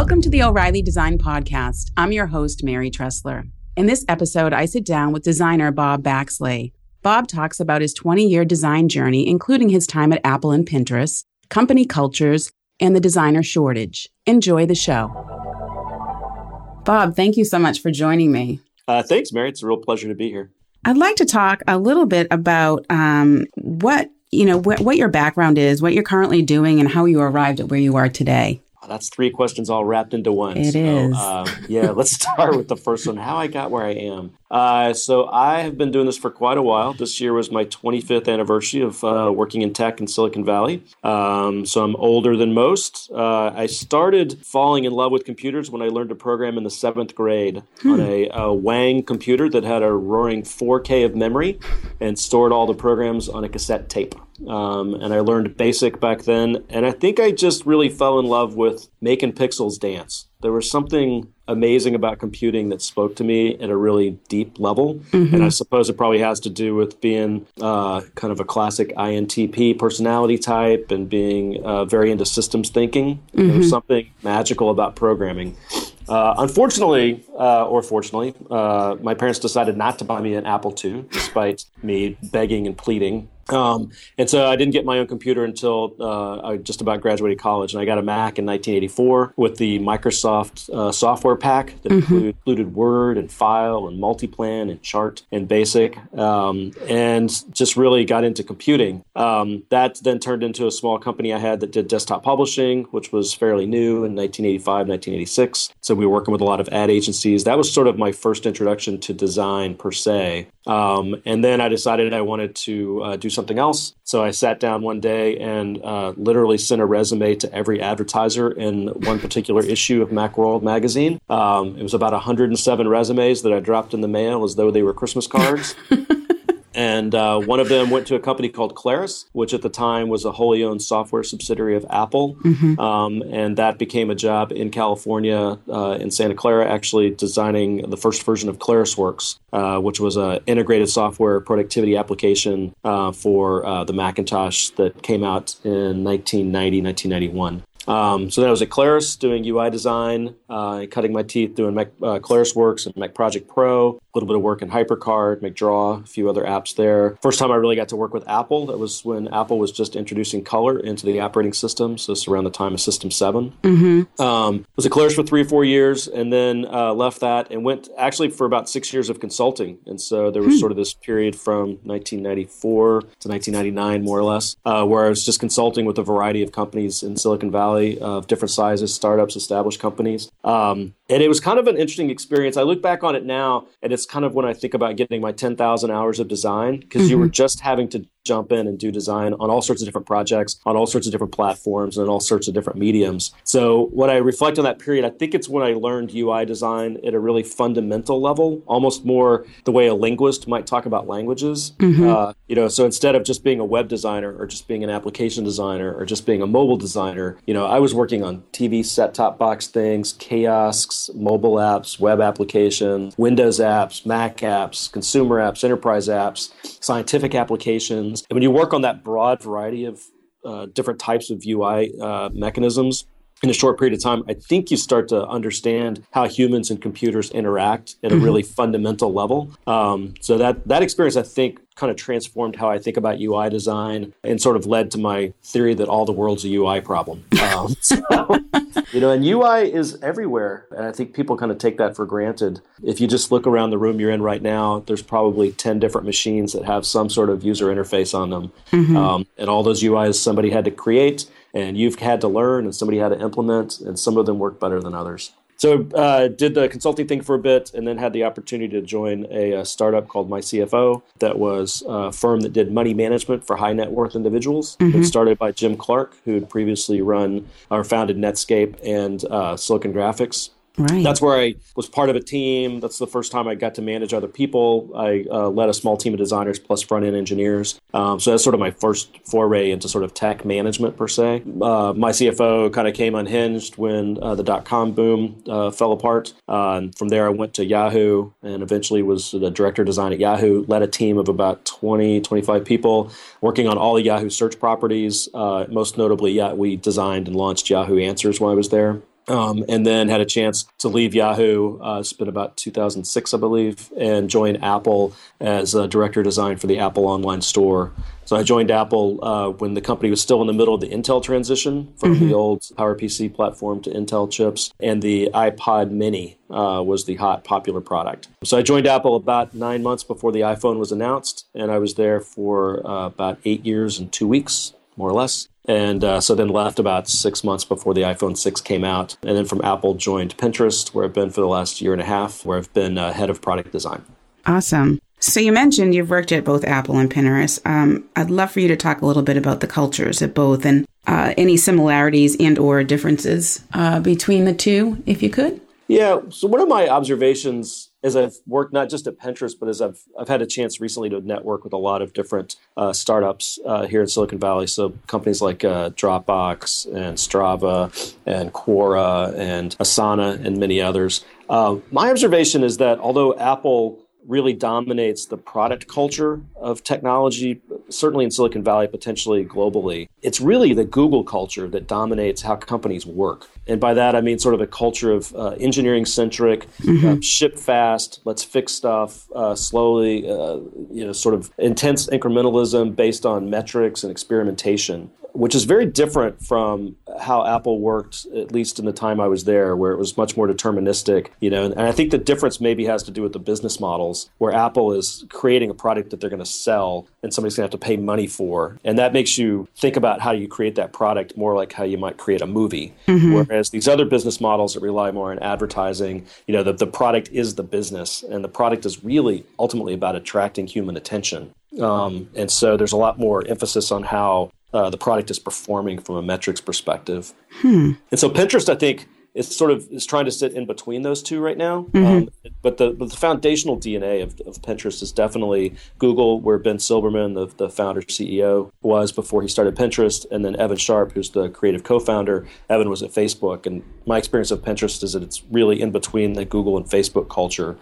Welcome to the O'Reilly Design Podcast. I'm your host, Mary Treseler. In this episode, I sit down with designer Bob Baxley. Bob talks about his 20 year design journey, including his time at Apple and Pinterest, company cultures, and the designer shortage. Enjoy the show. Bob, thank you so much for joining me. Uh, thanks, Mary. It's a real pleasure to be here. I'd like to talk a little bit about um, what you know wh- what your background is, what you're currently doing, and how you arrived at where you are today. Oh, that's three questions all wrapped into one. It so, is. Uh, yeah, let's start with the first one. How I got where I am. Uh, so I have been doing this for quite a while. This year was my 25th anniversary of uh, working in tech in Silicon Valley. Um, so I'm older than most. Uh, I started falling in love with computers when I learned to program in the seventh grade hmm. on a, a, Wang computer that had a roaring 4K of memory and stored all the programs on a cassette tape. Um, and I learned BASIC back then. And I think I just really fell in love with making pixels dance. There was something amazing about computing that spoke to me at a really deep level. Mm-hmm. And I suppose it probably has to do with being uh, kind of a classic INTP personality type and being uh, very into systems thinking. Mm-hmm. There was something magical about programming. Uh, unfortunately, uh, or fortunately, uh, my parents decided not to buy me an Apple II, despite me begging and pleading. Um, and so I didn't get my own computer until uh, I just about graduated college, and I got a Mac in 1984 with the Microsoft uh, software pack that mm-hmm. included, included, Word and File and Multiplan and Chart and Basic, um, and just really got into computing. Um, that then turned into a small company I had that did desktop publishing, which was fairly new in 1985, 1986. So we were working with a lot of ad agencies. That was sort of my first introduction to design per se. Um, and then I decided I wanted to uh, do something else. So I sat down one day and uh, literally sent a resume to every advertiser in one particular issue of Macworld magazine. Um, it was about 107 resumes that I dropped in the mail as though they were Christmas cards. And uh, one of them went to a company called Claris, which at the time was a wholly owned software subsidiary of Apple. Mm-hmm. Um, and that became a job in California, uh, in Santa Clara, actually designing the first version of ClarisWorks, uh, which was an integrated software productivity application uh, for uh, the Macintosh that came out in 1990, 1991. Um, so then I was at Claris doing UI design, uh, cutting my teeth doing Mac, uh, ClarisWorks and Mac Project Pro, a little bit of work in HyperCard, MacDraw, a few other apps there. First time I really got to work with Apple, that was when Apple was just introducing color into the operating system. So it's around the time of System 7. Mm-hmm. Um, was at Claris for three or four years and then uh, left that and went actually for about six years of consulting. And so there was hmm. sort of this period from 1994 to 1999, more or less, uh, where I was just consulting with a variety of companies in Silicon Valley Valley of different sizes, startups, established companies. Um, and it was kind of an interesting experience. I look back on it now, and it's kind of when I think about getting my 10,000 hours of design, because mm-hmm. you were mm-hmm. just having to jump in and do design on all sorts of different projects, on all sorts of different platforms, and all sorts of different mediums. So when I reflect on that period, I think it's when I learned UI design at a really fundamental level, almost more the way a linguist might talk about languages. Mm-hmm. Uh, you know, so instead of just being a web designer or just being an application designer or just being a mobile designer, you know, I was working on TV set-top box things, kiosks, mobile apps, web applications, Windows apps, Mac apps, consumer apps, enterprise apps, scientific applications. And when you work on that broad variety of uh, different types of UI uh, mechanisms, in a short period of time, I think you start to understand how humans and computers interact at a mm-hmm. really fundamental level. Um, so that that experience, I think, kind of transformed how I think about UI design and sort of led to my theory that all the world's a UI problem. Um, so, you know, and UI is everywhere. And I think people kind of take that for granted. If you just look around the room you're in right now, there's probably 10 different machines that have some sort of user interface on them. Mm-hmm. Um, and all those UIs somebody had to create and you've had to learn and somebody had to implement, and some of them work better than others. So uh, did the consulting thing for a bit, and then had the opportunity to join a, a startup called My CFO. That was a firm that did money management for high net worth individuals. Mm-hmm. It started by Jim Clark, who had previously run or founded Netscape and uh, Silicon Graphics. Right. That's where I was part of a team. That's the first time I got to manage other people. I uh, led a small team of designers plus front end engineers. Um, so that's sort of my first foray into sort of tech management per se. Uh, my CFO kind of came unhinged when uh, the dot com boom uh, fell apart. Uh, from there, I went to Yahoo and eventually was the director of design at Yahoo. Led a team of about 20, 25 people working on all the Yahoo search properties. Uh, most notably, yeah, we designed and launched Yahoo Answers while I was there. Um, and then had a chance to leave Yahoo. Uh, it's been about 2006, I believe, and join Apple as a director of design for the Apple Online Store. So I joined Apple uh, when the company was still in the middle of the Intel transition from mm-hmm. the old PowerPC platform to Intel chips, and the iPod Mini uh, was the hot popular product. So I joined Apple about nine months before the iPhone was announced, and I was there for uh, about eight years and two weeks, more or less. And uh, so then left about six months before the iPhone 6 came out. And then from Apple joined Pinterest, where I've been for the last year and a half, where I've been uh, head of product design. Awesome. So you mentioned you've worked at both Apple and Pinterest. Um, I'd love for you to talk a little bit about the cultures at both and uh, any similarities and or differences uh, between the two, if you could. Yeah. So one of my observations as I've worked not just at Pinterest, but as I've I've had a chance recently to network with a lot of different uh, startups uh, here in Silicon Valley. So companies like uh, Dropbox and Strava and Quora and Asana and many others. Uh, my observation is that although Apple really dominates the product culture of technology, certainly in Silicon Valley, potentially globally. It's really the Google culture that dominates how companies work. And by that, I mean sort of a culture of uh, engineering centric, mm-hmm. uh, ship fast, let's fix stuff uh, slowly, uh, you know, sort of intense incrementalism based on metrics and experimentation which is very different from how Apple worked, at least in the time I was there, where it was much more deterministic. You know, and, I think the difference maybe has to do with the business models, where Apple is creating a product that they're going to sell, and somebody's going to have to pay money for, and that makes you think about how you create that product more like how you might create a movie. Mm-hmm. Whereas these other business models that rely more on advertising, you know, the, the product is the business, and the product is really ultimately about attracting human attention. Um, and so there's a lot more emphasis on how uh, the product is performing from a metrics perspective. Hmm. And so Pinterest, I think, is sort of is trying to sit in between those two right now. Mm-hmm. Um, but the but the foundational DNA of, of Pinterest is definitely Google, where Ben Silbermann, the, the founder CEO, was before he started Pinterest, and then Evan Sharp, who's the creative co-founder. Evan was at Facebook, and my experience of Pinterest is that it's really in between the Google and Facebook culture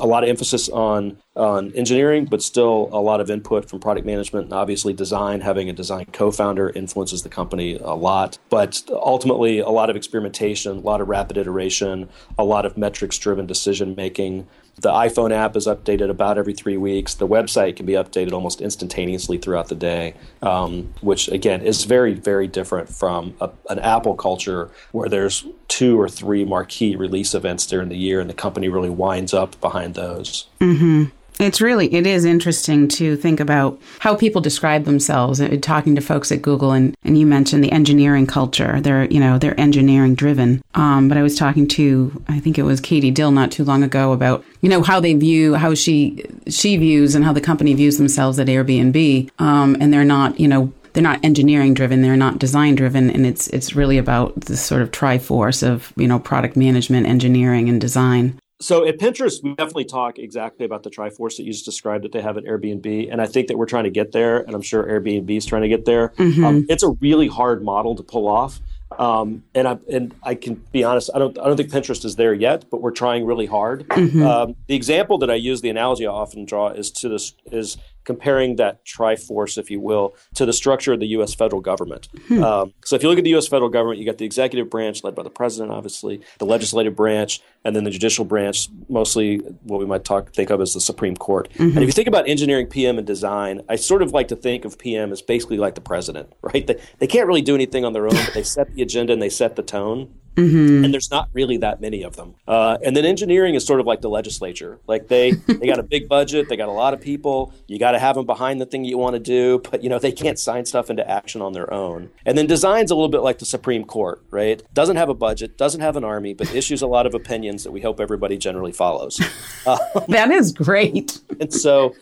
a lot of emphasis on on engineering, but still a lot of input from product management and obviously design. Having a design co-founder influences the company a lot, but ultimately a lot of experimentation, a lot of rapid iteration, a lot of metrics-driven decision making. The iPhone app is updated about every three weeks. The website can be updated almost instantaneously throughout the day, um, which again is very, very different from a, an Apple culture where there's two or three marquee release events during the year, and the company really winds up behind those. Mm-hmm. It's really it is interesting to think about how people describe themselves. Uh, talking to folks at Google, and, and you mentioned the engineering culture. They're you know they're engineering driven. Um, but I was talking to I think it was Katie Dill not too long ago about you know how they view how she she views and how the company views themselves at Airbnb. Um, and they're not you know they're not engineering driven they're not design driven and it's it's really about this sort of triforce of you know product management engineering and design so at Pinterest, we definitely talk exactly about the Triforce that you just described that they have at Airbnb, and I think that we're trying to get there, and I'm sure Airbnb is trying to get there. Mm-hmm. Um, it's a really hard model to pull off, um, and I and I can be honest, I don't I don't think Pinterest is there yet, but we're trying really hard. Mm-hmm. Um, the example that I use, the analogy I often draw, is to this is comparing that triforce, if you will, to the structure of the U.S. federal government. Hmm. Um, so if you look at the U.S. federal government, you got the executive branch led by the president, obviously, the legislative branch, and then the judicial branch, mostly what we might talk think of as the Supreme Court. Mm-hmm. And if you think about engineering, PM, and design, I sort of like to think of PM as basically like the president, right? They, they can't really do anything on their own, but they set the agenda and they set the tone. Mm-hmm. And there's not really that many of them. Uh, and then engineering is sort of like the legislature. Like they they got a big budget, they got a lot of people. You got to have them behind the thing you want to do, but you know they can't sign stuff into action on their own. And then design's a little bit like the Supreme Court, right? Doesn't have a budget, doesn't have an army, but issues a lot of opinions that we hope everybody generally follows. Um, that is great. and so,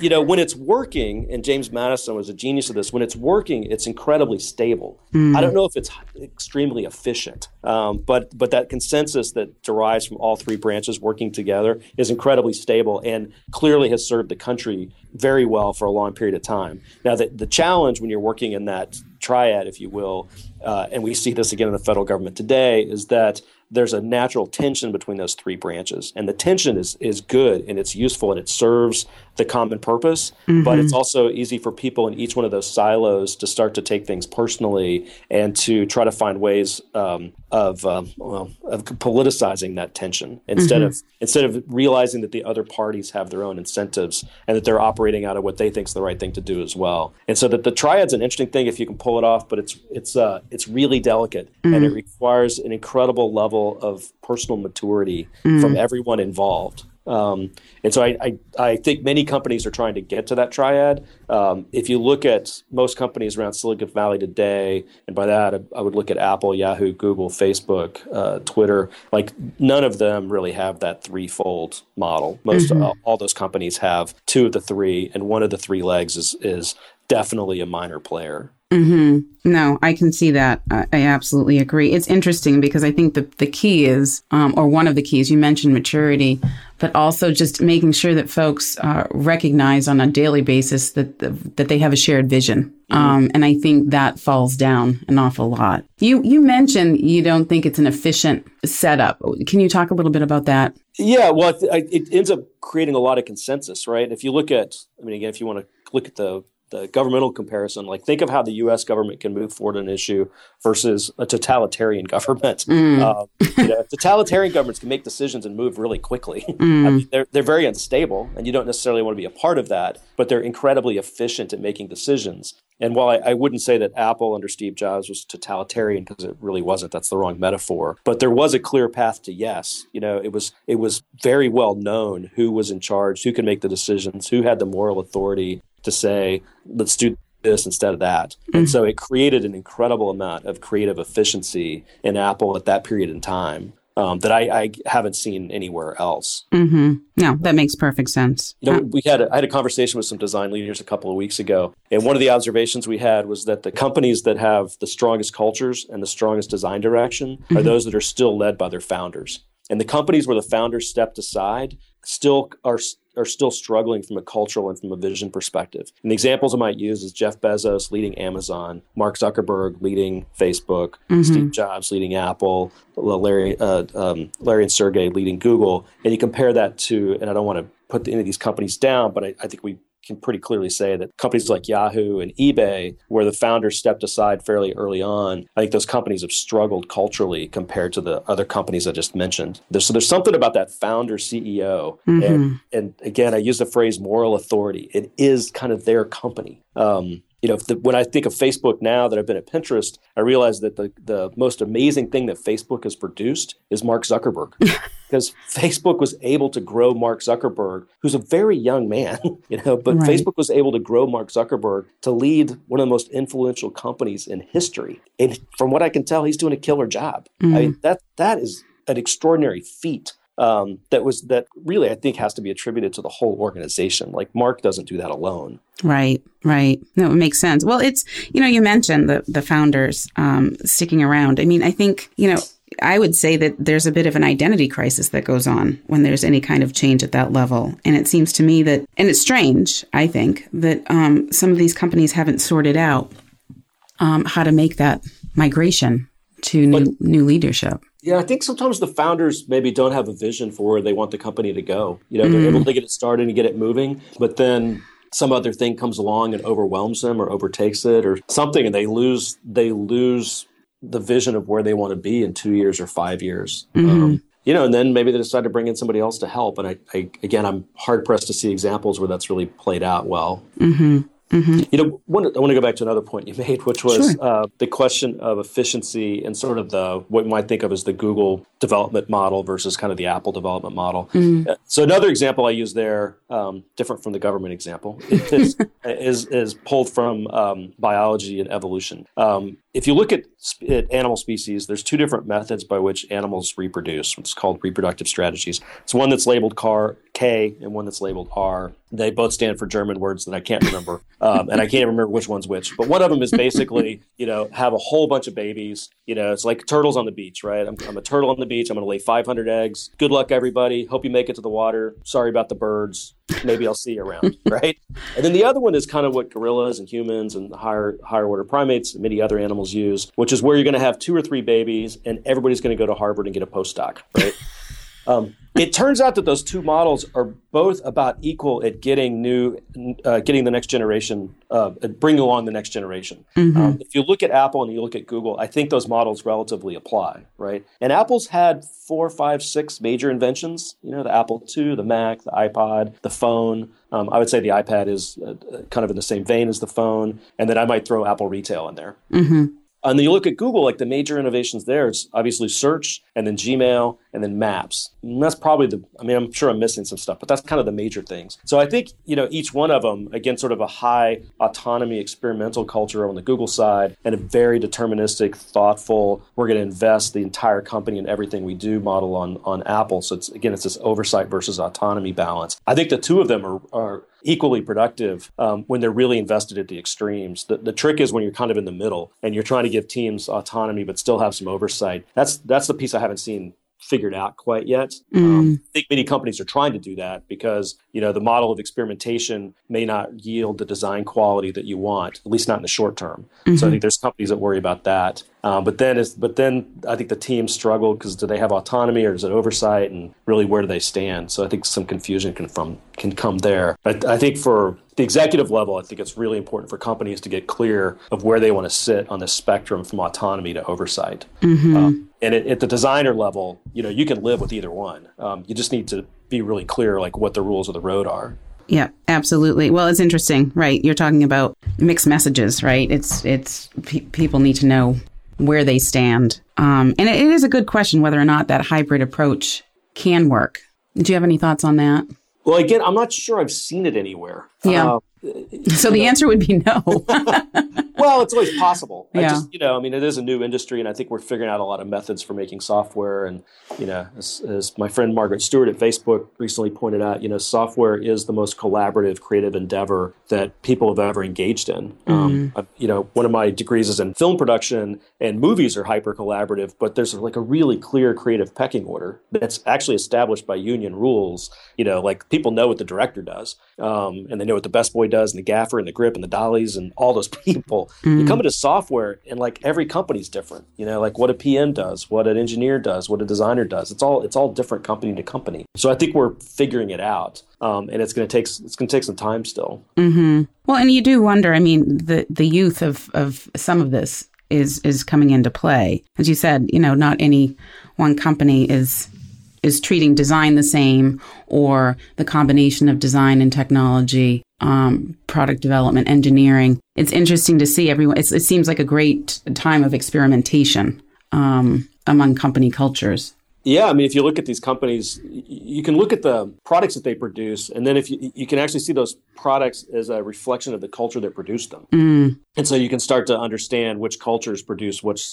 you know, when it's working, and James Madison was a genius of this. When it's working, it's incredibly stable. Mm. I don't know if it's extremely efficient. Um, but but that consensus that derives from all three branches working together is incredibly stable and clearly has served the country very well for a long period of time. Now, the, the challenge when you're working in that triad, if you will, uh, and we see this again in the federal government today, is that there's a natural tension between those three branches. And the tension is, is good and it's useful and it serves the common purpose, mm-hmm. but it's also easy for people in each one of those silos to start to take things personally and to try to find ways um, of um, well of politicizing that tension instead mm-hmm. of instead of realizing that the other parties have their own incentives and that they're operating out of what they think is the right thing to do as well. And so that the triad's an interesting thing if you can pull it off, but it's it's uh, it's really delicate mm-hmm. and it requires an incredible level of personal maturity mm-hmm. from everyone involved. Um, and so I, I, I, think many companies are trying to get to that triad. Um, if you look at most companies around Silicon Valley today, and by that I, I would look at Apple, Yahoo, Google, Facebook, uh, Twitter, like none of them really have that threefold model. Most mm-hmm. uh, all those companies have two of the three, and one of the three legs is is definitely a minor player. Mm-hmm. No, I can see that. I, I, absolutely agree. It's interesting because I think the, the key is, um, or one of the keys, you mentioned maturity, but also just making sure that folks uh, recognize on a daily basis that the, that they have a shared vision. Mm-hmm. Um, and I think that falls down an awful lot. You you mentioned you don't think it's an efficient setup. Can you talk a little bit about that? Yeah, well, it, it ends up creating a lot of consensus, right? If you look at, I mean, again, if you want to look at the the governmental comparison, like think of how the U.S. government can move forward an issue versus a totalitarian government. Mm. Uh, you know, totalitarian governments can make decisions and move really quickly. Mm. I mean, they're they're very unstable, and you don't necessarily want to be a part of that. But they're incredibly efficient at making decisions. And while I, I wouldn't say that Apple under Steve Jobs was totalitarian because it really wasn't, that's the wrong metaphor. But there was a clear path to yes. You know, it was it was very well known who was in charge, who could make the decisions, who had the moral authority to say, let's do this instead of that. Mm-hmm. And so it created an incredible amount of creative efficiency in Apple at that period in time. Um, that I, I, haven't seen anywhere else. Mm-hmm. No, that makes perfect sense. You know, we had a, I had a conversation with some design leaders a couple of weeks ago, and one of the observations we had was that the companies that have the strongest cultures and the strongest design direction mm-hmm. are those that are still led by their founders. And the companies where the founders stepped aside still are are still struggling from a cultural and from a vision perspective. And the examples I might use is Jeff Bezos leading Amazon, Mark Zuckerberg leading Facebook, mm-hmm. Steve Jobs leading Apple, Larry, uh, um, Larry and Sergey leading Google. And you compare that to, and I don't want to put any of these companies down, but I, I think we can pretty clearly say that companies like Yahoo and eBay, where the founders stepped aside fairly early on, I think those companies have struggled culturally compared to the other companies I just mentioned. There's, so there's something about that founder CEO. Mm-hmm. And, and again, I use the phrase moral authority. It is kind of their company. Um, you know, the, when I think of Facebook now that I've been at Pinterest, I realize that the, the most amazing thing that Facebook has produced is Mark Zuckerberg. because Facebook was able to grow Mark Zuckerberg, who's a very young man, you know, but right. Facebook was able to grow Mark Zuckerberg to lead one of the most influential companies in history. And from what I can tell, he's doing a killer job. Mm. I mean, that that is an extraordinary feat um, that was that really I think has to be attributed to the whole organization. Like Mark doesn't do that alone. Right, right. No, it makes sense. Well, it's you know you mentioned the the founders um, sticking around. I mean, I think you know I would say that there's a bit of an identity crisis that goes on when there's any kind of change at that level. And it seems to me that, and it's strange, I think, that um, some of these companies haven't sorted out um, how to make that migration to new, but, new leadership. Yeah, I think sometimes the founders maybe don't have a vision for where they want the company to go. You know, they're mm. able to get it started and get it moving, but then some other thing comes along and overwhelms them or overtakes it or something and they lose they lose the vision of where they want to be in two years or five years. Mm-hmm. Um, you know, and then maybe they decide to bring in somebody else to help. And I, I again, I'm hard pressed to see examples where that's really played out well. Mm-hmm. Mm-hmm. You know, one, I want to go back to another point you made, which was sure. uh, the question of efficiency and sort of the what you might think of as the Google development model versus kind of the Apple development model. Mm-hmm. Uh, so another example I use there, um, different from the government example, is is, is, pulled from um, biology and evolution. Um, if you look at, at, animal species, there's two different methods by which animals reproduce. It's called reproductive strategies. It's one that's labeled CAR, K and one that's labeled R. They both stand for German words that I can't remember, um, and I can't remember which one's which. But one of them is basically, you know, have a whole bunch of babies. You know, it's like turtles on the beach, right? I'm, I'm a turtle on the beach. I'm going to lay 500 eggs. Good luck, everybody. Hope you make it to the water. Sorry about the birds. Maybe I'll see you around, right? And then the other one is kind of what gorillas and humans and higher higher order primates and many other animals use, which is where you're going to have two or three babies, and everybody's going to go to Harvard and get a postdoc, right? Um, it turns out that those two models are both about equal at getting new, uh, getting the next generation, uh, bringing along the next generation. Mm-hmm. Um, if you look at Apple and you look at Google, I think those models relatively apply, right? And Apple's had four, five, six major inventions. You know, the Apple II, the Mac, the iPod, the phone. Um, I would say the iPad is uh, kind of in the same vein as the phone, and then I might throw Apple Retail in there. Mm-hmm. And then you look at Google, like the major innovations there is obviously search and then Gmail and then maps. And that's probably the, I mean, I'm sure I'm missing some stuff, but that's kind of the major things. So I think, you know, each one of them, again, sort of a high autonomy experimental culture on the Google side and a very deterministic, thoughtful, we're going to invest the entire company in everything we do model on, on Apple. So it's, again, it's this oversight versus autonomy balance. I think the two of them are, are equally productive um, when they're really invested at the extremes. The, the trick is when you're kind of in the middle and you're trying to give teams autonomy but still have some oversight. That's that's the piece I haven't seen figured out quite yet. Mm. Um, I think many companies are trying to do that because you know the model of experimentation may not yield the design quality that you want, at least not in the short term. Mm-hmm. So I mm-hmm. think there's companies that worry about that. Um, but then, is, but then I think the teams struggle because do they have autonomy or is it oversight, and really where do they stand? So I think some confusion can from can come there. But I think for the executive level, I think it's really important for companies to get clear of where they want to sit on the spectrum from autonomy to oversight. Mm-hmm. Um, and it, at the designer level, you know, you can live with either one. Um, you just need to be really clear, like what the rules of the road are. Yeah, absolutely. Well, it's interesting, right? You're talking about mixed messages, right? It's it's pe- people need to know where they stand. Um, and it, it is a good question whether or not that hybrid approach can work. Do you have any thoughts on that? Well, again, I'm not sure I've seen it anywhere. Yeah. Uh, so the know. answer would be no. well, it's always possible. Yeah. I just, you know, I mean, it is a new industry, and I think we're figuring out a lot of methods for making software. And you know, as, as my friend Margaret Stewart at Facebook recently pointed out, you know, software is the most collaborative, creative endeavor that people have ever engaged in. Mm-hmm. Um, I, you know, one of my degrees is in film production, and movies are hyper collaborative, but there's like a really clear creative pecking order that's actually established by union rules. You know, like people know what the director does, um, and they know what the best boy does and the gaffer and the grip and the dollies and all those people. Mm. You come into software and like every company's different. You know, like what a PM does, what an engineer does, what a designer does. It's all it's all different company to company. So I think we're figuring it out. Um, and it's going to take it's going to take some time still. Mm-hmm. Well, and you do wonder. I mean, the the youth of of some of this is is coming into play. As you said, you know, not any one company is is treating design the same or the combination of design and technology um, product development, engineering. It's interesting to see everyone. it seems like a great time of experimentation um, among company cultures. Yeah, I mean, if you look at these companies, you can look at the products that they produce, and then if you, you can actually see those products as a reflection of the culture that produced them, mm. and so you can start to understand which cultures produce which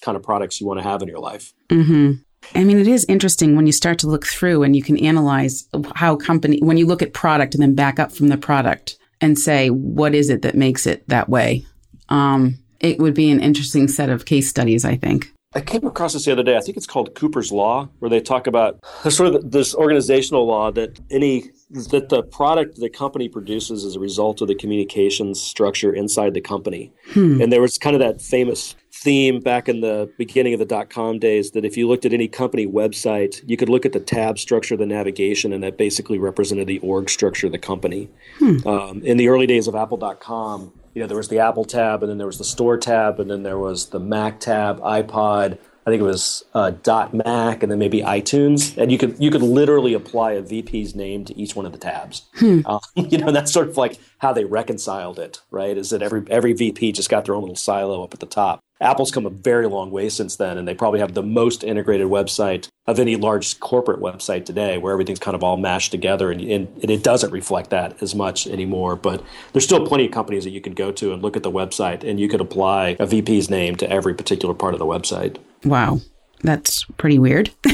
kind of products you want to have in your life. Mm-hmm. I mean, it is interesting when you start to look through and you can analyze how company, when you look at product and then back up from the product and say, what is it that makes it that way? Um, it would be an interesting set of case studies, I think. I came across this the other day. I think it's called Cooper's Law, where they talk about sort of this organizational law that any that the product the company produces is a result of the communications structure inside the company. Hmm. And there was kind of that famous theme back in the beginning of the dot com days that if you looked at any company website, you could look at the tab structure of the navigation, and that basically represented the org structure of the company. Hmm. Um, in the early days of Apple.com, you know, there was the Apple tab, and then there was the Store tab, and then there was the Mac tab, iPod, I think it was uh, .Mac and then maybe iTunes, and you could you could literally apply a VP's name to each one of the tabs. Hmm. Uh, you know, that's sort of like how they reconciled it, right? Is that every every VP just got their own little silo up at the top. Apple's come a very long way since then, and they probably have the most integrated website of any large corporate website today, where everything's kind of all mashed together, and, and, it doesn't reflect that as much anymore. But there's still plenty of companies that you could go to and look at the website, and you could apply a VP's name to every particular part of the website. Wow, that's pretty weird.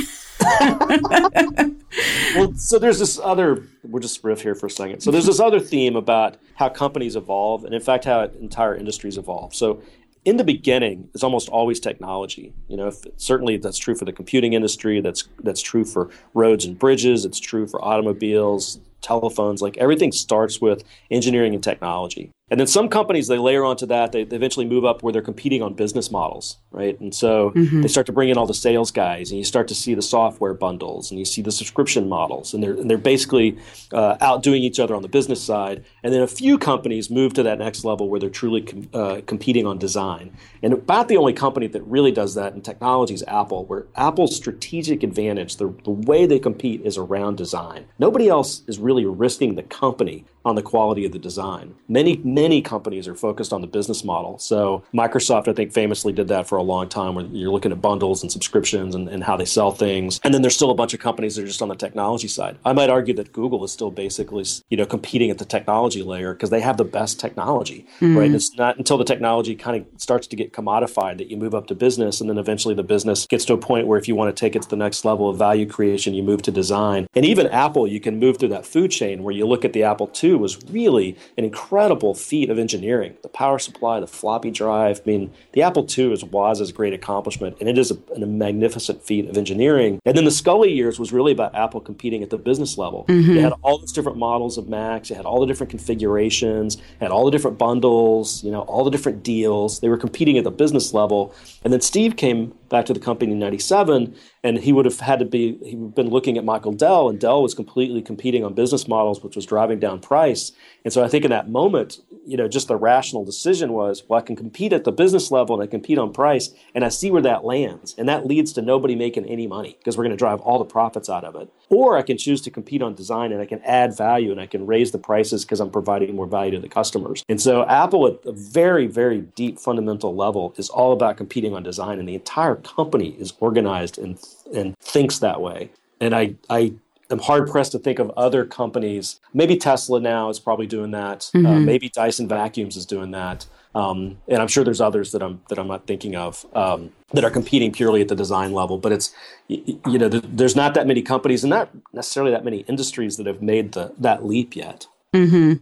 well, so there's this other, we'll just riff here for a second. So there's this other theme about how companies evolve, and in fact, how entire industries evolve. So in the beginning, it's almost always technology. You know, if, certainly that's true for the computing industry. That's that's true for roads and bridges. It's true for automobiles. Telephones. Like everything starts with engineering and technology. And then some companies, they layer onto that, they, they eventually move up where they're competing on business models, right? And so mm-hmm. they start to bring in all the sales guys, and you start to see the software bundles, and you see the subscription models, and they're, and they're basically uh, outdoing each other on the business side. And then a few companies move to that next level where they're truly com- uh, competing on design. And about the only company that really does that in technology is Apple, where Apple's strategic advantage, the, the way they compete is around design. Nobody else is really risking the company on the quality of the design. Many, many companies are focused on the business model. So Microsoft, I think, famously did that for a long time where you're looking at bundles and subscriptions and, and how they sell things. And then there's still a bunch of companies that are just on the technology side. I might argue that Google is still basically, you know, competing at the technology layer because they have the best technology, mm-hmm. right? And it's not until the technology kind of starts to get commodified that you move up to business and then eventually the business gets to a point where if you want to take it to the next level of value creation, you move to design. And even Apple, you can move through that food chain where you look at the Apple II was really an incredible feat of engineering. The power supply, the floppy drive. I mean, the Apple II is, was a great accomplishment, and it is a, a, magnificent feat of engineering. And then the Sculley years was really about Apple competing at the business level. Mm-hmm. You had all these different models of Macs, you had all the different configurations, had all the different bundles, you know, all the different deals. They were competing at the business level. And then Steve came back to the company in 97 and he would have had to be he'd been looking at michael dell and dell was completely competing on business models which was driving down price. And so i think in that moment you know just the rational decision was well i can compete at the business level and i compete on price and i see where that lands. And that leads to nobody making any money because we're going to drive all the profits out of it. Or i can choose to compete on design and i can add value and i can raise the prices because i'm providing more value to the customers. And so apple at a very very deep fundamental level is all about competing on design and the entire company is organized and and thinks that way. And I I am hard pressed to think of other companies. Maybe Tesla now is probably doing that. Uh, mm-hmm. Uh, maybe Dyson Vacuums is doing that. Um, and I'm sure there's others that I'm that I'm not thinking of um, that are competing purely at the design level. But it's you know there's not that many companies and not necessarily that many industries that have made the that leap yet. Mm-hmm.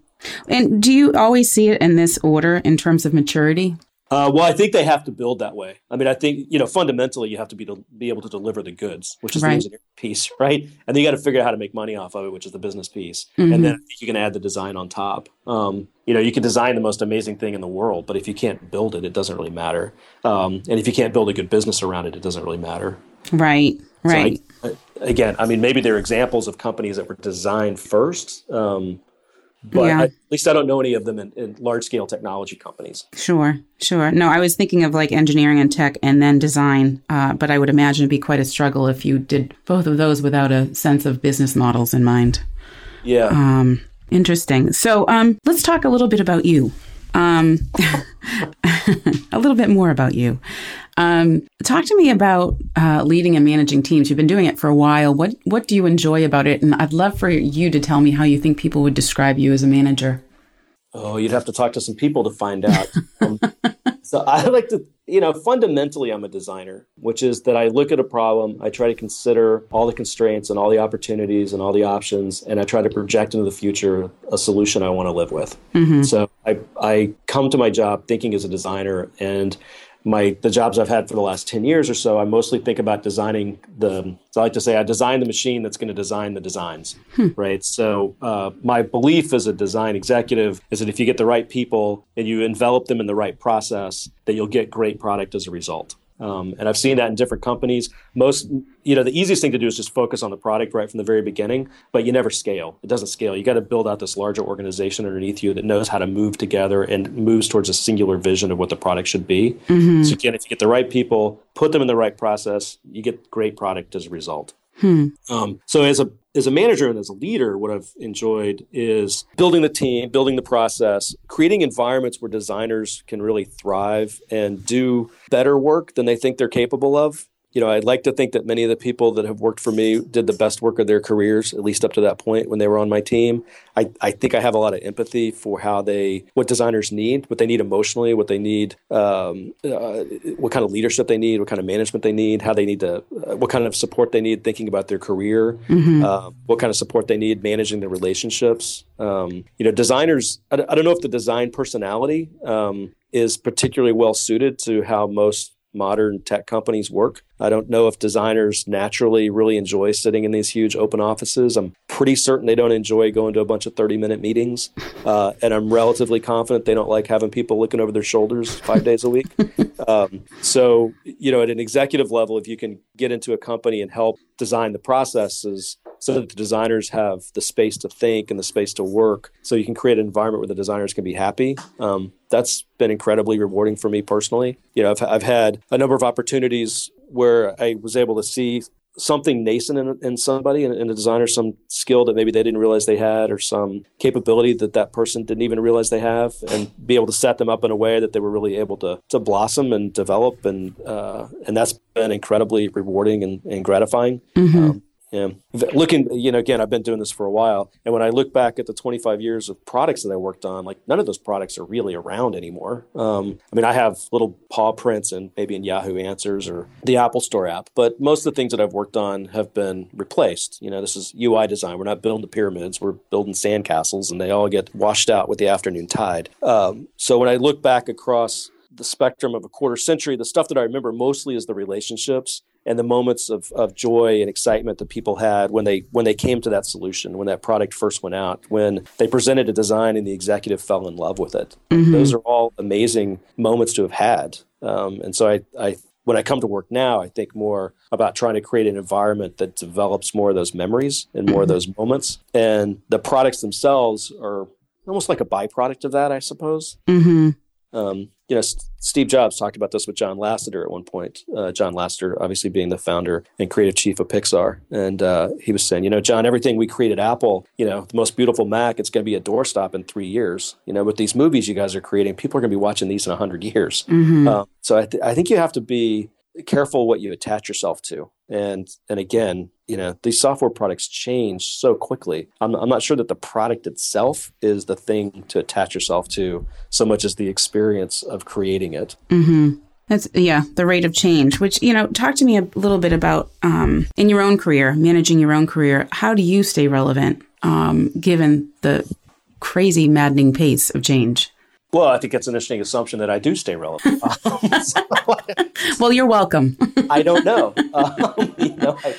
And do you always see it in this order in terms of maturity? Uh, well, I think they have to build that way. I mean, I think you know fundamentally you have to be to be able to deliver the goods, which is right. the engineering piece, right? And then you got to figure out how to make money off of it, which is the business piece. Mm-hmm. And then you can add the design on top. Um, you know, you can design the most amazing thing in the world, but if you can't build it, it doesn't really matter. Um, and if you can't build a good business around it, it doesn't really matter. Right. Right. So I, again, I mean, maybe there are examples of companies that were designed first. Um, but yeah. I, at least I don't know any of them in, in, large scale technology companies. Sure, sure. No, I was thinking of like engineering and tech and then design, uh, but I would imagine it'd be quite a struggle if you did both of those without a sense of business models in mind. Yeah. Um, interesting. So um, let's talk a little bit about you. Um, a little bit more about you. Um, talk to me about uh, leading and managing teams. You've been doing it for a while. What what do you enjoy about it? And I'd love for you to tell me how you think people would describe you as a manager. Oh, you'd have to talk to some people to find out. Um, so I like to, you know, fundamentally, I'm a designer, which is that I look at a problem, I try to consider all the constraints and all the opportunities and all the options, and I try to project into the future a solution I want to live with. Mm-hmm. So I, I come to my job thinking as a designer, and my the jobs I've had for the last 10 years or so, I mostly think about designing the. So I like to say I design the machine that's going to design the designs, hmm. right? So uh, my belief as a design executive is that if you get the right people and you envelop them in the right process, that you'll get great product as a result. Um, and I've seen that in different companies. Most, you know, the easiest thing to do is just focus on the product right from the very beginning, but you never scale. It doesn't scale. You got to build out this larger organization underneath you that knows how to move together and moves towards a singular vision of what the product should be. Mm-hmm. So again, if you get the right people, put them in the right process, you get great product as a result. Hmm. Um, so as a as a manager and as a leader, what I've enjoyed is building the team, building the process, creating environments where designers can really thrive and do better work than they think they're capable of you know, I'd like to think that many of the people that have worked for me did the best work of their careers, at least up to that point when they were on my team. I, I think I have a lot of empathy for how they, what designers need, what they need emotionally, what they need, um, uh, what kind of leadership they need, what kind of management they need, how they need to, uh, what kind of support they need thinking about their career, mm-hmm. uh, what kind of support they need managing their relationships. Um, you know, designers, I, I, don't know if the design personality um, is particularly well suited to how most modern tech companies work. I don't know if designers naturally really enjoy sitting in these huge open offices. I'm pretty certain they don't enjoy going to a bunch of 30 minute meetings. Uh, and I'm relatively confident they don't like having people looking over their shoulders five days a week. Um, so, you know, at an executive level, if you can get into a company and help design the processes so that the designers have the space to think and the space to work so you can create an environment where the designers can be happy. Um, that's been incredibly rewarding for me personally. You know I've, I've had a number of opportunities where i was able to see something nascent in, in somebody in, in, a designer some skill that maybe they didn't realize they had or some capability that that person didn't even realize they have and be able to set them up in a way that they were really able to to blossom and develop and uh, and that's been incredibly rewarding and, and gratifying. Mm-hmm. um, yeah. Looking, you know, again, I've been doing this for a while. And when I look back at the 25 years of products that I worked on, like none of those products are really around anymore. Um, I mean, I have little paw prints and maybe in Yahoo Answers or the Apple Store app, but most of the things that I've worked on have been replaced. You know, this is UI design. We're not building the pyramids, we're building sandcastles, and they all get washed out with the afternoon tide. Um, so when I look back across the spectrum of a quarter century, the stuff that I remember mostly is the relationships and the moments of, of joy and excitement that people had when they when they came to that solution, when that product first went out, when they presented a design and the executive fell in love with it. Mm-hmm. Those are all amazing moments to have had. Um, and so I, I when I come to work now, I think more about trying to create an environment that develops more of those memories and more mm-hmm. of those moments. And the products themselves are almost like a byproduct of that, I suppose. Mm-hmm. Um, you know, S- Steve Jobs talked about this with John Lasseter at one point. Uh, John Lasseter, obviously being the founder and creative chief of Pixar, and uh, he was saying, you know, John, everything we create at Apple, you know, the most beautiful Mac, it's going to be a doorstop in three years. You know, with these movies you guys are creating, people are going to be watching these in hundred years. Mm-hmm. Um, so I, th- I think you have to be careful what you attach yourself to. And and again, you know, these software products change so quickly. I'm, I'm not sure that the product itself is the thing to attach yourself to so much as the experience of creating it. Mm-hmm. That's yeah, the rate of change. Which you know, talk to me a little bit about um, in your own career, managing your own career. How do you stay relevant um, given the crazy, maddening pace of change? Well, I think it's an interesting assumption that I do stay relevant. well, you're welcome. I don't know. Um, you know, I,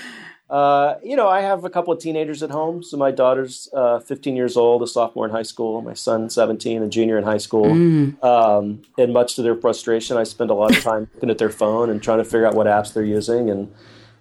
uh, you know, I have a couple of teenagers at home. So my daughter's uh, 15 years old, a sophomore in high school. My son, 17, a junior in high school. Mm. Um, and much to their frustration, I spend a lot of time looking at their phone and trying to figure out what apps they're using. And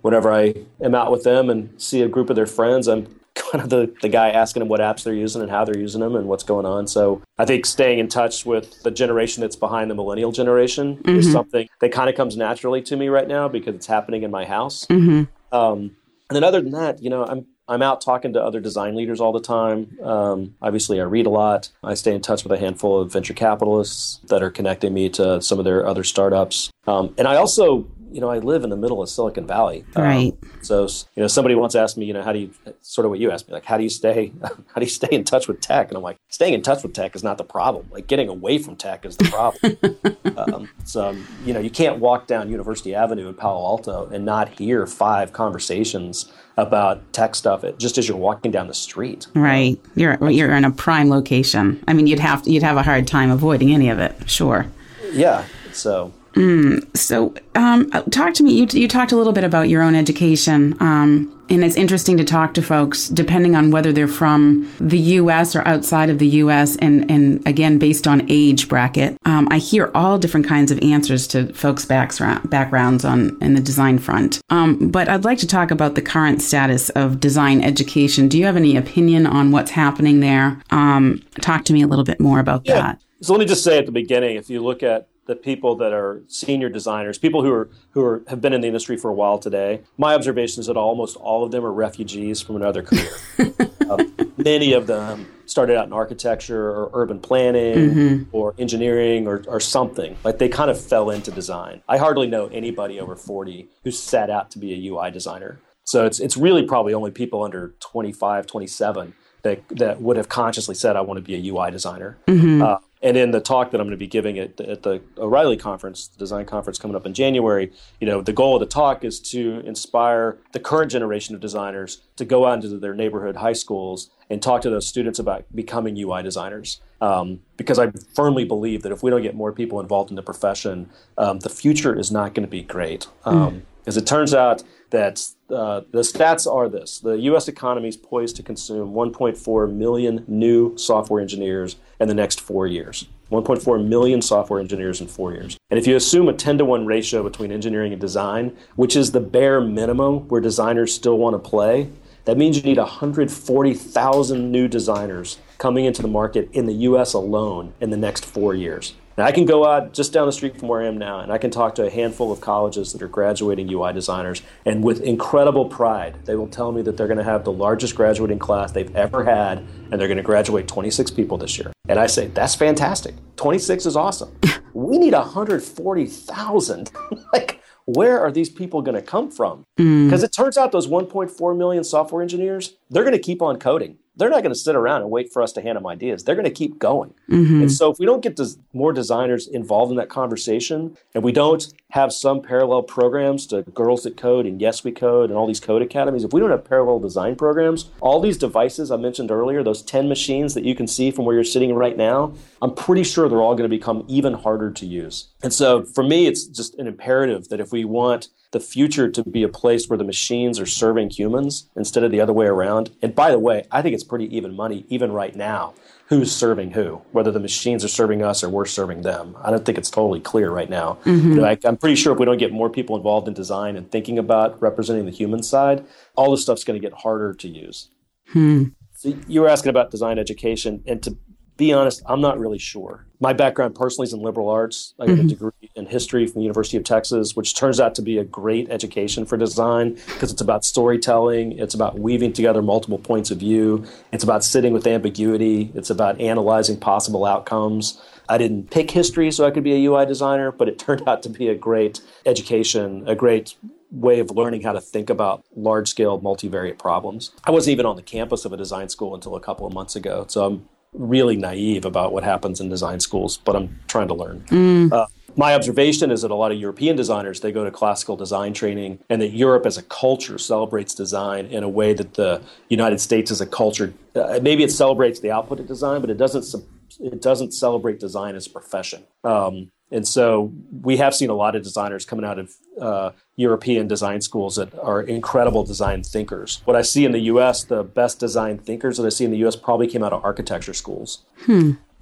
whenever I am out with them and see a group of their friends, I'm kind of the, the guy asking them what apps they're using and how they're using them and what's going on. So I think staying in touch with the generation that's behind the millennial generation mm-hmm. is something that kind of comes naturally to me right now because it's happening in my house. Mm-hmm. Um, and then other than that, you know, I'm I'm out talking to other design leaders all the time. Um, obviously, I read a lot. I stay in touch with a handful of venture capitalists that are connecting me to some of their other startups. Um, and I also you know, I live in the middle of Silicon Valley. Um, right. Um, so, you know, somebody once asked me, you know, how do you, sort of what you asked me, like, how do you stay, how do you stay in touch with tech? And I'm like, staying in touch with tech is not the problem. Like, getting away from tech is the problem. um, so, you know, you can't walk down University Avenue in Palo Alto and not hear five conversations about tech stuff just as you're walking down the street. Right. You're, you're in a prime location. I mean, you'd have to, you'd have a hard time avoiding any of it. Sure. Yeah. So, Mm, so, um, talk to me. You, you talked a little bit about your own education, um, and it's interesting to talk to folks depending on whether they're from the U.S. or outside of the U.S. and and again based on age bracket. Um, I hear all different kinds of answers to folks' backgrounds on in the design front. Um, but I'd like to talk about the current status of design education. Do you have any opinion on what's happening there? Um, talk to me a little bit more about yeah. that. So let me just say at the beginning, if you look at the people that are senior designers, people who are who are have been in the industry for a while today. My observation is that almost all of them are refugees from another career. uh, many of them started out in architecture or urban planning mm-hmm. or engineering or, or something. Like they kind of fell into design. I hardly know anybody over 40 who set out to be a UI designer. So it's it's really probably only people under 25, 27 that that would have consciously said I want to be a UI designer. Mm-hmm. Uh, and in the talk that I'm going to be giving at, at the O'Reilly conference, the design conference coming up in January, you know, the goal of the talk is to inspire the current generation of designers to go out into their neighborhood high schools and talk to those students about becoming UI designers. Um, because I firmly believe that if we don't get more people involved in the profession, um, the future is not going to be great. Um, As it turns out that uh, the stats are this: the U.S. economy is poised to consume 1.4 million new software engineers in the next four years. 1.4 million software engineers in four years. And if you assume a 10 to 1 ratio between engineering and design, which is the bare minimum where designers still want to play, that means you need 140,000 new designers coming into the market in the US alone in the next four years. Now, I can go out just down the street from where I am now, and I can talk to a handful of colleges that are graduating UI designers, and with incredible pride, they will tell me that they're going to have the largest graduating class they've ever had, and they're going to graduate 26 people this year. And I say, that's fantastic. 26 is awesome. we need 140,000. like, where are these people going to come from? Mm. Because it turns out those 1.4 million software engineers, they're going to keep on coding. They're not going to sit around and wait for us to hand them ideas. They're going to keep going. Mm-hmm. And so, if we don't get des- more designers involved in that conversation, and we don't have some parallel programs to Girls That Code and Yes We Code and all these code academies, if we don't have parallel design programs, all these devices I mentioned earlier, those 10 machines that you can see from where you're sitting right now, I'm pretty sure they're all going to become even harder to use. And so, for me, it's just an imperative that if we want the future to be a place where the machines are serving humans instead of the other way around. And by the way, I think it's pretty even money, even right now, who's serving who, whether the machines are serving us or we're serving them. I don't think it's totally clear right now. Mm-hmm. But I, I'm pretty sure if we don't get more people involved in design and thinking about representing the human side, all this stuff's going to get harder to use. Hmm. So you were asking about design education, and to be honest, I'm not really sure. My background personally is in liberal arts. I got a mm-hmm. degree in history from the University of Texas, which turns out to be a great education for design because it's about storytelling, it's about weaving together multiple points of view, it's about sitting with ambiguity, it's about analyzing possible outcomes. I didn't pick history so I could be a UI designer, but it turned out to be a great education, a great way of learning how to think about large scale multivariate problems. I wasn't even on the campus of a design school until a couple of months ago. So I'm really naive about what happens in design schools, but I'm trying to learn. Uh, my observation is that a lot of European designers they go to classical design training, and that Europe as a culture celebrates design in a way that the United States as a culture uh, maybe it celebrates the output of design, but it doesn't it doesn't celebrate design as a profession. Um, and so we have seen a lot of designers coming out of uh, European design schools that are incredible design thinkers. What I see in the US, the best design thinkers that I see in the US probably came out of architecture schools.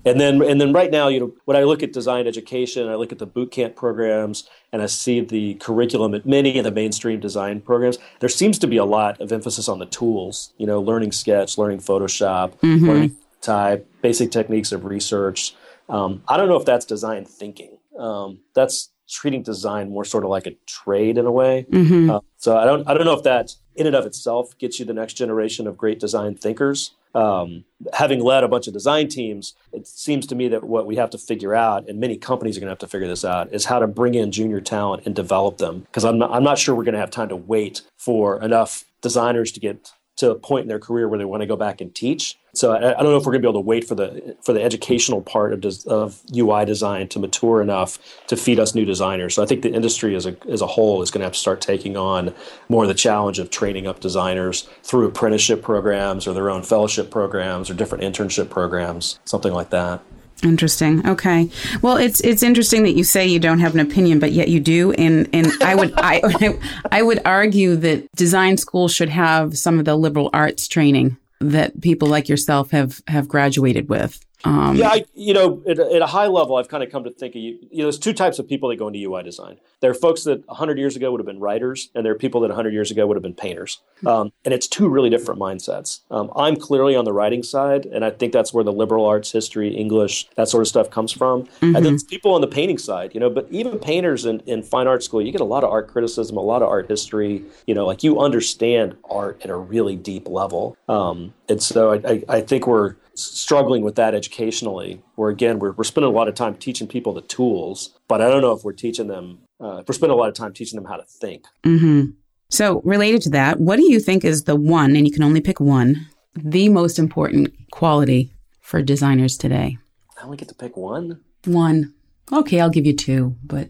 And then, and then right now, you know, when I look at design education, I look at the boot camp programs, and I see the curriculum at many of the mainstream design programs. There seems to be a lot of emphasis on the tools. You know, learning Sketch, learning Photoshop, learning type, basic techniques of research. Um, I don't know if that's design thinking. Um, that's treating design more sort of like a trade in a way. Uh, so I don't, I don't know if that in and of itself gets you the next generation of great design thinkers. Um, having led a bunch of design teams, it seems to me that what we have to figure out, and many companies are going to have to figure this out, is how to bring in junior talent and develop them. Because I'm not, I'm not sure we're going to have time to wait for enough designers to get to a point in their career where they want to go back and teach. So I, I don't know if we're going to be able to wait for the for the educational part of, des, of UI design to mature enough to feed us new designers. So I think the industry as a as a whole is going to have to start taking on more of the challenge of training up designers through apprenticeship programs or their own fellowship programs or different internship programs, something like that. Interesting. Okay. Well, it's it's interesting that you say you don't have an opinion, but yet you do. And and I would I I would argue that design schools should have some of the liberal arts training that people like yourself have have graduated with. Um, Yeah, I, you know, at, a- at a high level, I've kind of come to think of you. You know, there's two types of people that go into UI design. There are folks that 100 years ago would have been writers, and there are people that 100 years ago would have been painters. Um, and it's two really different mindsets. Um, I'm clearly on the writing side, and I think that's where the liberal arts, history, English, that sort of stuff comes from. And then people on the painting side, you know, but even painters in, in fine art school, you get a lot of art criticism, a lot of art history. You know, like you understand art at a really deep level. Um, and so I, I, I think we're struggling with that educationally where again we're, we're spending a lot of time teaching people the tools but i don't know if we're teaching them uh, we're spending a lot of time teaching them how to think mhm. So, related to that, what do you think is the one, and you can only pick one, the most important quality for designers today? i only get to pick one One. Okay, I'll give you two, but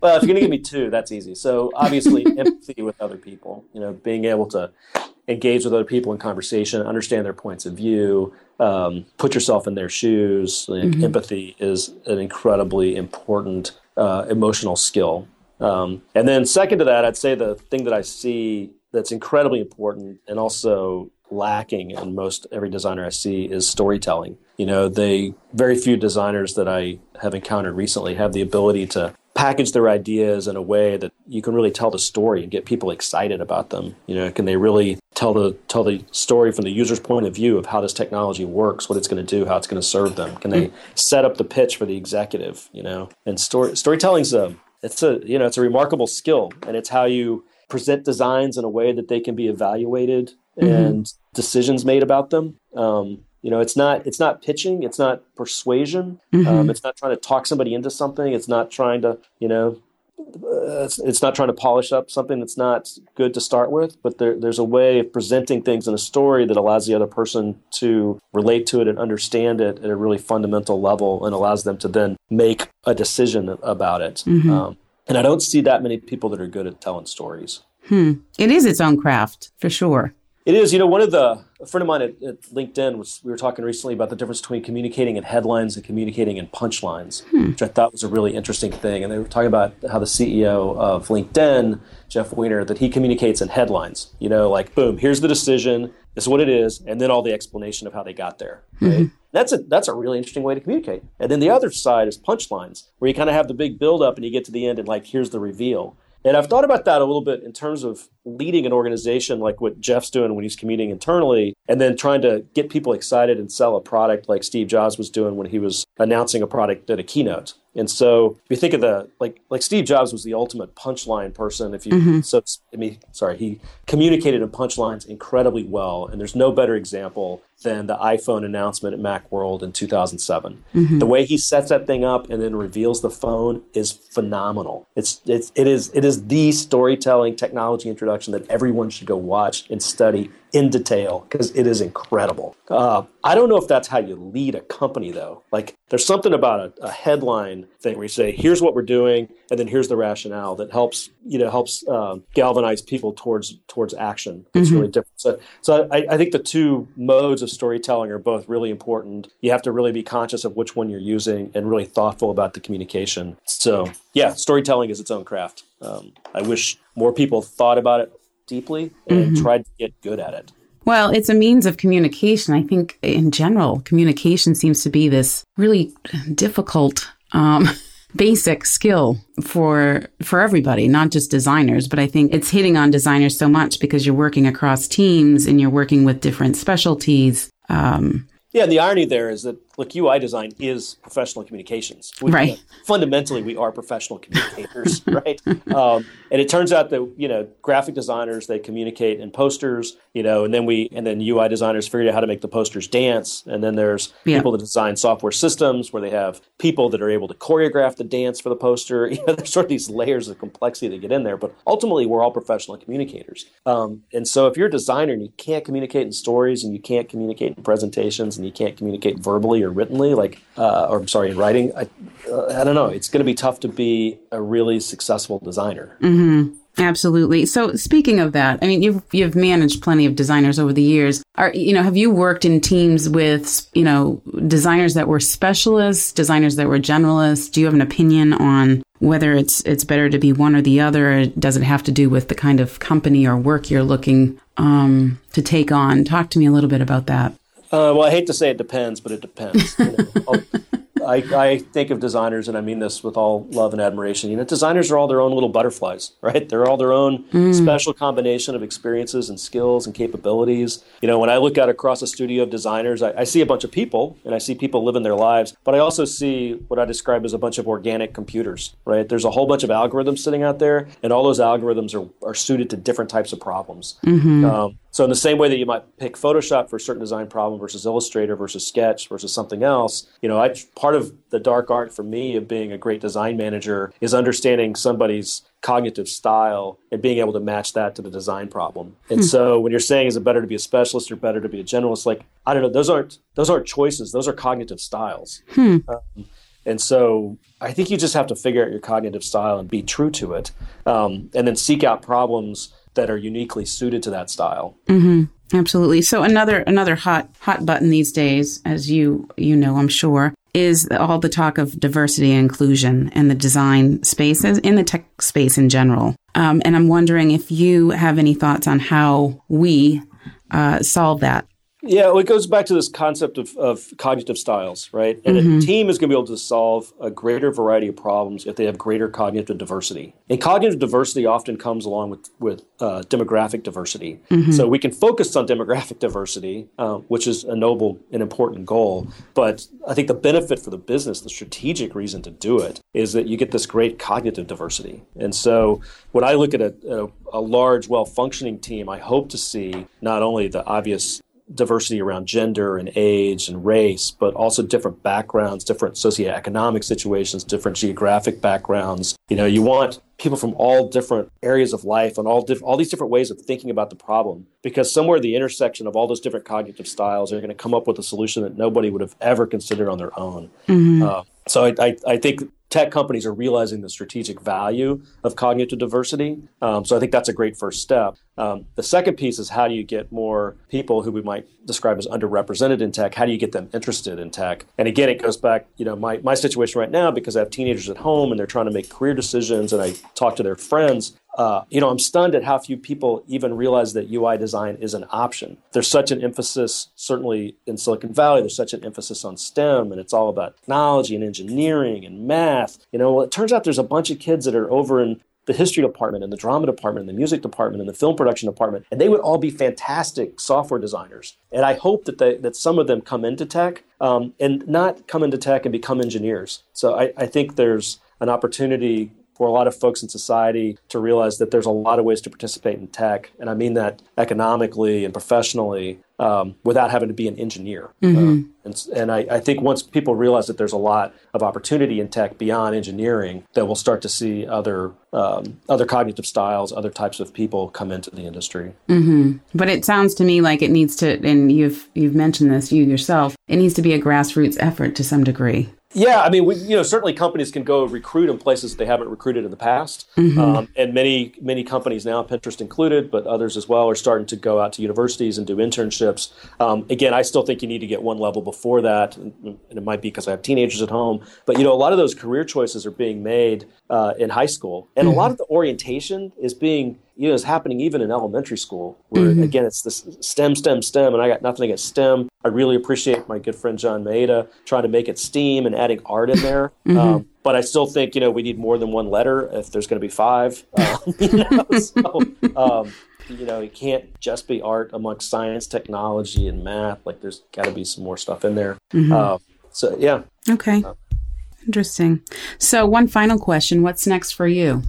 Well, if you're going to give me two, that's easy. So obviously, empathy with other people. You know, being able to engage with other people in conversation, understand their points of view, um, put yourself in their shoes. Like, mm-hmm. Empathy is an incredibly important uh, emotional skill. Um, and then, second to that, I'd say the thing that I see that's incredibly important and also lacking in most every designer I see is storytelling. You know, they very few designers that I have encountered recently have the ability to package their ideas in a way that you can really tell the story and get people excited about them. You know, can they really tell the tell the story from the user's point of view of how this technology works, what it's going to do, how it's going to serve them? Can they set up the pitch for the executive? You know, and story storytelling's a it's a you know it's a remarkable skill, and it's how you present designs in a way that they can be evaluated mm-hmm. and decisions made about them. Um, you know, it's not it's not pitching, it's not persuasion, mm-hmm. um, it's not trying to talk somebody into something. It's not trying to you know, uh, it's, it's, not trying to polish up something that's not good to start with. But there, there's a way of presenting things in a story that allows the other person to relate to it and understand it at a really fundamental level, and allows them to then make a decision about it. Mm-hmm. Um, and I don't see that many people that are good at telling stories. Hmm. It is its own craft for sure. It is. You know, one of the a friend of mine at, at, LinkedIn was we were talking recently about the difference between communicating in headlines and communicating in punchlines, hmm. which I thought was a really interesting thing. And they were talking about how the CEO of LinkedIn, Jeff Weiner, that he communicates in headlines. You know, like boom, here's the decision, this is what it is, and then all the explanation of how they got there. Right? Mm-hmm. That's a that's a really interesting way to communicate. And then the other side is punchlines, where you kind of have the big build up and you get to the end and like here's the reveal. And I've thought about that a little bit in terms of leading an organization like what Jeff's doing when he's commuting internally, and then trying to get people excited and sell a product like Steve Jobs was doing when he was announcing a product at a keynote. And so if you think of the like like Steve Jobs was the ultimate punchline person. If you mm-hmm. so I mean sorry, he communicated in punchlines incredibly well. And there's no better example than the iPhone announcement at Macworld in 2007. Mm-hmm. The way he sets that thing up and then reveals the phone is phenomenal. It's it's it is it is the storytelling technology introduction that everyone should go watch and study in detail because it is incredible. Uh, I don't know if that's how you lead a company though. Like there's something about a, a, headline thing where you say, "Here's what we're doing," and then here's the rationale that helps you know helps uh, galvanize people towards towards action. It's mm-hmm. really different. So, so I, I think the two modes of storytelling are both really important. You have to really be conscious of which one you're using and really thoughtful about the communication. So yeah, storytelling is its own craft. Um, I wish more people thought about it deeply and mm-hmm. tried to get good at it. Well, it's a means of communication. I think in general, communication seems to be this really difficult um, basic skill for for everybody, not just designers, but I think it's hitting on designers so much because you're working across teams and you're working with different specialties. Um, yeah, and the irony there is that look, UI design is professional communications. We, right. You know, fundamentally, we are professional communicators, right? Um, and it turns out that you know, graphic designers they communicate in posters, you know, and then we and then UI designers figured out how to make the posters dance. And then there's yeah. people that design software systems where they have people that are able to choreograph the dance for the poster. You know, there's sort of these layers of complexity that get in there. But ultimately, we're all professional communicators. Um, and so, if you're a designer and you can't communicate in stories and you can't communicate in presentations and you can't communicate verbally or writtenly, like, uh, or I'm sorry, in writing, I, uh, I don't know. It's going to be tough to be a really successful designer. Mm-hmm. Absolutely. So speaking of that, I mean, you've you've managed plenty of designers over the years. Are you know, have you worked in teams with you know designers that were specialists, designers that were generalists? Do you have an opinion on whether it's it's better to be one or the other? Or does it have to do with the kind of company or work you're looking um, to take on? Talk to me a little bit about that. Uh, well, I hate to say it depends, but it depends. You know, I, I think of designers, and I mean this with all love and admiration. You know, designers are all their own little butterflies, right? They're all their own mm. special combination of experiences and skills and capabilities. You know, when I look out across a studio of designers, I, I see a bunch of people, and I see people living their lives, but I also see what I describe as a bunch of organic computers, right? There's a whole bunch of algorithms sitting out there, and all those algorithms are, are suited to different types of problems. Mm-hmm. Um, so in the same way that you might pick Photoshop for a certain design problem versus Illustrator versus Sketch versus something else, you know, I, part of the dark art for me of being a great design manager is understanding somebody's cognitive style and being able to match that to the design problem. And hmm. so when you're saying is it better to be a specialist or better to be a generalist, like I don't know, those aren't those aren't choices. Those are cognitive styles. Hmm. Um, And so I think you just have to figure out your cognitive style and be true to it, um, and then seek out problems that are uniquely suited to that style. Mm-hmm. Absolutely. So another another hot hot button these days, as you you know, I'm sure, is all the talk of diversity and inclusion in the design spaces, in the tech space in general. Um, and I'm wondering if you have any thoughts on how we uh, solve that. Yeah, well, it goes back to this concept of, of cognitive styles, right? And mm-hmm. a team is going to be able to solve a greater variety of problems if they have greater cognitive diversity. And cognitive diversity often comes along with, with uh, demographic diversity. Mm-hmm. So we can focus on demographic diversity, uh, which is a noble and important goal. But I think the benefit for the business, the strategic reason to do it, is that you get this great cognitive diversity. And so when I look at a, a, a large, well functioning team, I hope to see not only the obvious diversity around gender and age and race, but also different backgrounds, different socioeconomic situations, different geographic backgrounds. You know, you want people from all different areas of life and all diff- all these different ways of thinking about the problem because somewhere the intersection of all those different cognitive styles are going to come up with a solution that nobody would have ever considered on their own. Mm-hmm. Uh, so I, I, I, think tech companies are realizing the strategic value of cognitive diversity. Um, so I think that's a great first step. Um, the second piece is how do you get more people who we might describe as underrepresented in tech? How do you get them interested in tech? And again, it goes back, you know, my, my situation right now because I have teenagers at home and they're trying to make career decisions and I talk to their friends. Uh, you know, I'm stunned at how few people even realize that UI design is an option. There's such an emphasis, certainly in Silicon Valley, there's such an emphasis on STEM, and it's all about technology and engineering and math. You know, well, it turns out there's a bunch of kids that are over in the history department and the drama department and the music department and the film production department, and they would all be fantastic software designers. And I hope that they, that some of them come into tech um, and not come into tech and become engineers. So I, I think there's an opportunity for a lot of folks in society to realize that there's a lot of ways to participate in tech. And I mean that economically and professionally um, without having to be an engineer. Mm-hmm. Uh, and, and I, I, think once people realize that there's a lot of opportunity in tech beyond engineering, that we'll start to see other um, other cognitive styles, other types of people come into the industry. Mm-hmm. But it sounds to me like it needs to, and you've you've mentioned this you yourself. It needs to be a grassroots effort to some degree. Yeah, I mean, we, you know, certainly companies can go recruit in places they haven't recruited in the past, mm-hmm. um, and many many companies now, Pinterest included, but others as well, are starting to go out to universities and do internships. Um, again, I still think you need to get one level before that, and, it might be because I have teenagers at home. But you know, a lot of those career choices are being made uh, in high school, and mm-hmm. a lot of the orientation is being you know, is happening even in elementary school, where mm-hmm. again it's this STEM, STEM, STEM, and I got nothing against STEM. I really appreciate my good friend John Maeda trying to make it STEAM and adding art in there. Mm-hmm. Um, but I still think you know we need more than one letter if there's going to be five. Um, you know, so, um, you know, it can't just be art amongst science, technology, and math. Like there's got to be some more stuff in there. Mm-hmm. Uh, so yeah. Okay. Uh, Interesting. So one final question: What's next for you?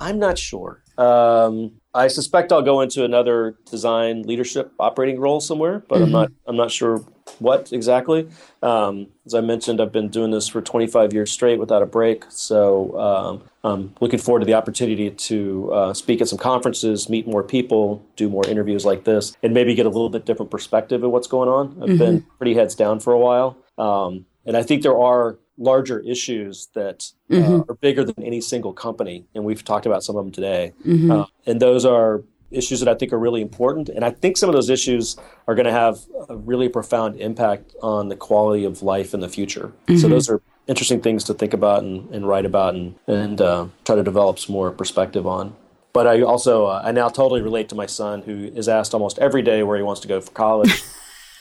I'm not sure. Um, I suspect I'll go into another design leadership operating role somewhere, but mm-hmm. I'm not. I'm not sure what exactly. Um, as I mentioned, I've been doing this for 25 years straight without a break. So um, I'm looking forward to the opportunity to uh, speak at some conferences, meet more people, do more interviews like this, and maybe get a little bit different perspective of what's going on. I've mm-hmm. been pretty heads down for a while, um, and I think there are larger issues that uh, mm-hmm. are bigger than any single company, and we've talked about some of them today. Mm-hmm. Uh, and those are issues that I think are really important. And I think some of those issues are going to have a really profound impact on the quality of life in the future. Mm-hmm. So those are interesting things to think about and, and write about and, and uh, try to develop some more perspective on. But I also, uh, I now totally relate to my son who is asked almost every day where he wants to go for college.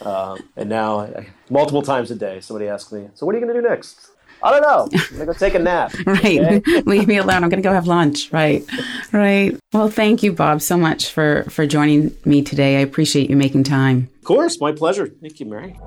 Um, and now, I, multiple times a day, somebody asks me, "So what are you going to do next?" I don't know. I'm gonna go take a nap. right. Okay? Leave me alone. I'm gonna go have lunch. Right. Right. Well, thank you, Bob, so much for for joining me today. I appreciate you making time. Of course, my pleasure. Thank you, Mary.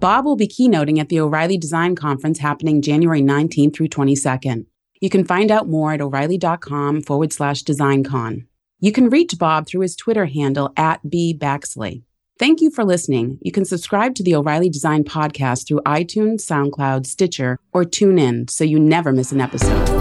Bob will be keynoting at the O'Reilly Design Conference happening January 19th through 22nd. You can find out more at o'Reilly.com forward slash designcon. You can reach Bob through his Twitter handle at B Baxley. Thank you for listening. You can subscribe to the O'Reilly Design Podcast through iTunes, SoundCloud, Stitcher, or TuneIn so you never miss an episode.